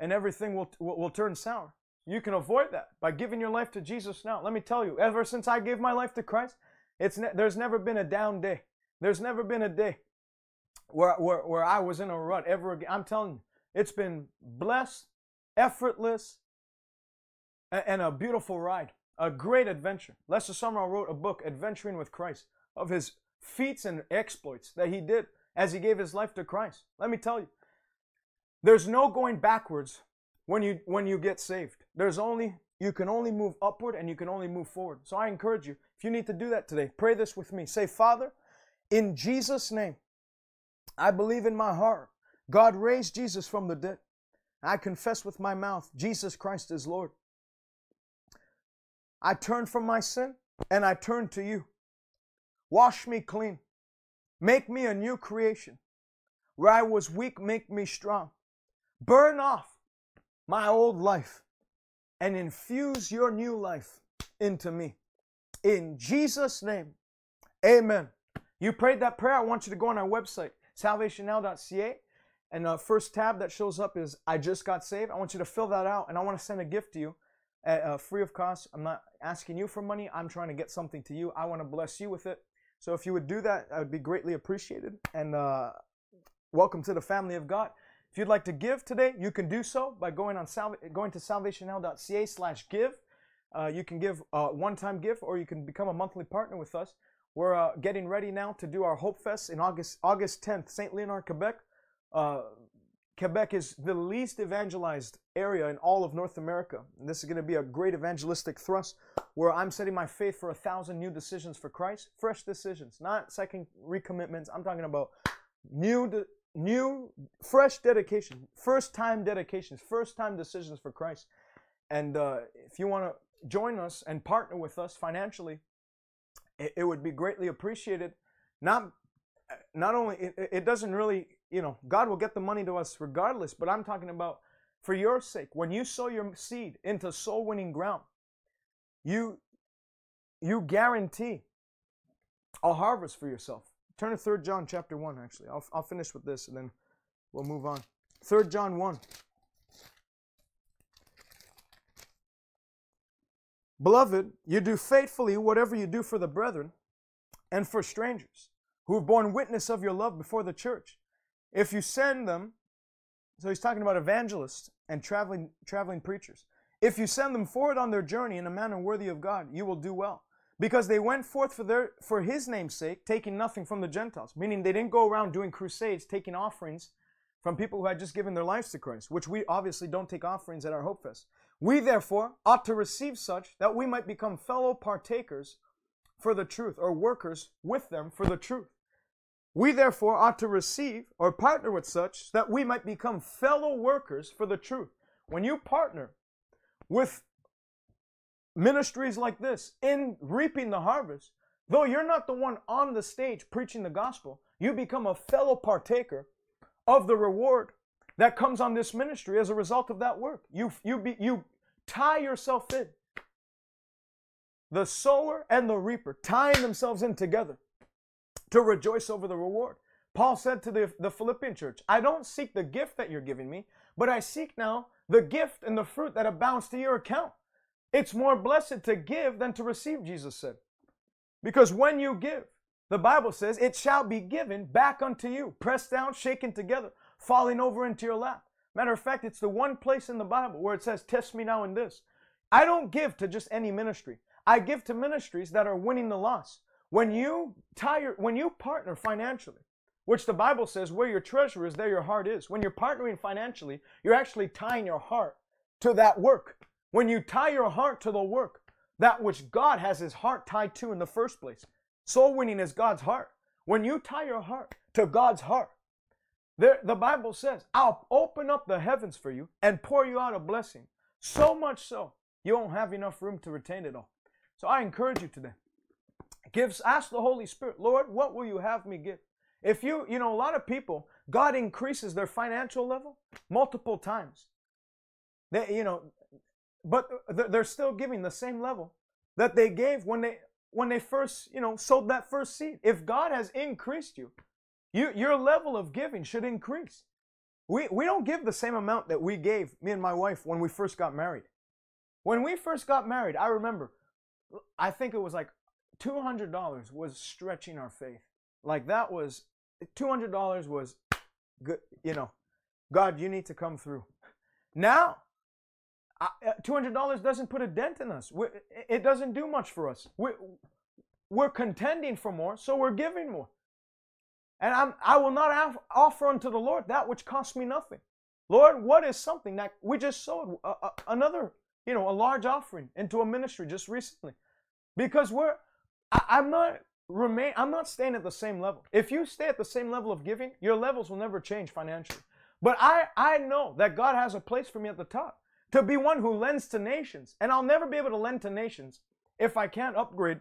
and everything will, will, will turn sour. You can avoid that by giving your life to Jesus now. Let me tell you, ever since I gave my life to Christ, it's ne- there's never been a down day. There's never been a day where, where, where I was in a rut ever again. I'm telling you, it's been blessed, effortless, and, and a beautiful ride. A great adventure. Lester Sumrall wrote a book, Adventuring with Christ, of his feats and exploits that he did as he gave his life to Christ. Let me tell you, there's no going backwards when you when you get saved. There's only you can only move upward and you can only move forward. So I encourage you, if you need to do that today, pray this with me. Say, Father, in Jesus' name, I believe in my heart God raised Jesus from the dead. I confess with my mouth Jesus Christ is Lord. I turn from my sin and I turn to you. Wash me clean. Make me a new creation. Where I was weak, make me strong. Burn off my old life and infuse your new life into me. In Jesus' name, amen. You prayed that prayer. I want you to go on our website, salvationnow.ca. And the first tab that shows up is I just got saved. I want you to fill that out and I want to send a gift to you uh, free of cost. I'm not asking you for money. I'm trying to get something to you. I want to bless you with it. So if you would do that, I would be greatly appreciated. And uh, welcome to the family of God. If you'd like to give today, you can do so by going on salva- going to salvationnow.ca slash give. Uh, you can give a one-time gift or you can become a monthly partner with us. We're uh, getting ready now to do our Hope Fest in August August 10th, St. Leonard, Quebec. Uh, Quebec is the least evangelized area in all of North America. And this is going to be a great evangelistic thrust where I'm setting my faith for a thousand new decisions for Christ, fresh decisions, not second recommitments. I'm talking about new, de- new, fresh dedication, first time dedications, first time decisions for Christ. And uh, if you want to join us and partner with us financially, it, it would be greatly appreciated. Not, not only it, it doesn't really you know, God will get the money to us regardless, but I'm talking about for your sake. When you sow your seed into soul winning ground, you you guarantee a harvest for yourself. Turn to 3 John chapter 1 actually. I'll I'll finish with this and then we'll move on. 3 John 1. Beloved, you do faithfully whatever you do for the brethren and for strangers who have borne witness of your love before the church. If you send them, so he's talking about evangelists and traveling traveling preachers. If you send them forward on their journey in a manner worthy of God, you will do well. Because they went forth for their for his name's sake, taking nothing from the Gentiles. Meaning they didn't go around doing crusades, taking offerings from people who had just given their lives to Christ, which we obviously don't take offerings at our Hope Fest. We therefore ought to receive such that we might become fellow partakers for the truth, or workers with them for the truth. We therefore ought to receive or partner with such that we might become fellow workers for the truth. When you partner with ministries like this in reaping the harvest, though you're not the one on the stage preaching the gospel, you become a fellow partaker of the reward that comes on this ministry as a result of that work. You you be, you tie yourself in. The sower and the reaper tying themselves in together to rejoice over the reward. Paul said to the, the Philippian church, I don't seek the gift that you're giving me, but I seek now the gift and the fruit that abounds to your account. It's more blessed to give than to receive, Jesus said. Because when you give, the Bible says, it shall be given back unto you, pressed down, shaken together, falling over into your lap. Matter of fact, it's the one place in the Bible where it says, Test me now in this. I don't give to just any ministry. I give to ministries that are winning the loss. When you tire, when you partner financially, which the Bible says where your treasure is, there your heart is. When you're partnering financially, you're actually tying your heart to that work. When you tie your heart to the work, that which God has his heart tied to in the first place. Soul winning is God's heart. When you tie your heart to God's heart, there, the Bible says, I'll open up the heavens for you and pour you out a blessing. So much so, you won't have enough room to retain it all. So I encourage you today. Gives, ask the Holy Spirit, Lord, what will you have me give? If you, you know, a lot of people, God increases their financial level multiple times. They, you know, but they're still giving the same level that they gave when they when they first, you know, sowed that first seed. If God has increased you, you your level of giving should increase. We we don't give the same amount that we gave me and my wife when we first got married. When we first got married, I remember I think it was like $200 was stretching our faith. Like that was $200 was good, you know. God, you need to come through. Now, Uh, $200 doesn't put a dent in us. It doesn't do much for us. We're, we're contending for more, so we're giving more. And I'm, I will not offer unto the Lord that which costs me nothing. Lord, what is something that we just a, another, you know, a large offering into a ministry just recently? Because we're, I, I'm not remain, I'm not staying at the same level. If you stay at the same level of giving, your levels will never change financially. But I, I know that God has a place for me at the top to be one who lends to nations. And I'll never be able to lend to nations if I can't upgrade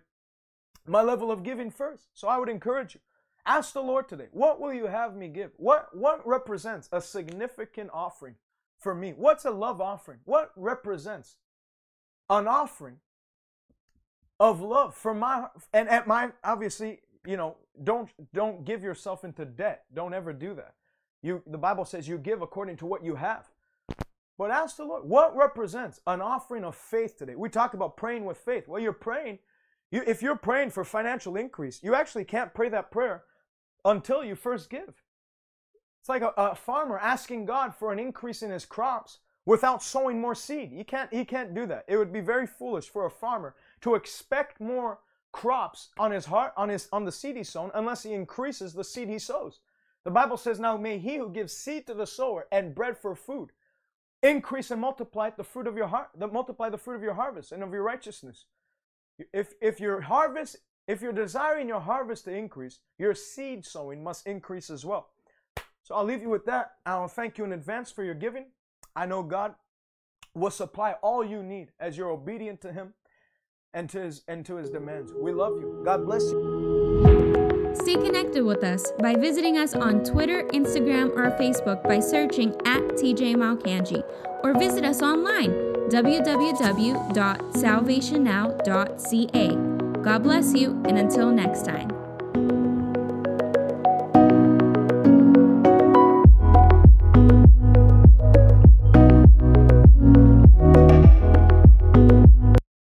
my level of giving first. So I would encourage you. Ask the Lord today, what will you have me give? What what represents a significant offering for me? What's a love offering? What represents an offering of love for my and at my obviously, you know, don't don't give yourself into debt. Don't ever do that. You the Bible says you give according to what you have. But ask the Lord, what represents an offering of faith today? We talk about praying with faith. Well, you're praying, you, if you're praying for financial increase, you actually can't pray that prayer until you first give. It's like a, a farmer asking God for an increase in his crops without sowing more seed. He can't, he can't do that. It would be very foolish for a farmer to expect more crops on his heart, on his on the seed he sown, unless he increases the seed he sows. The Bible says, Now may he who gives seed to the sower and bread for food increase and multiply the fruit of your heart, multiply the fruit of your harvest and of your righteousness. If if your harvest, if you're desiring your harvest to increase, your seed sowing must increase as well. So I'll leave you with that. I'll thank you in advance for your giving. I know God will supply all you need as you're obedient to Him and to His and to His demands. We love you. God bless you. Stay connected with us by visiting us on Twitter, Instagram, or Facebook by searching at TJ Malcangi, or visit us online www.salvationnow.ca. God bless you, and until next time.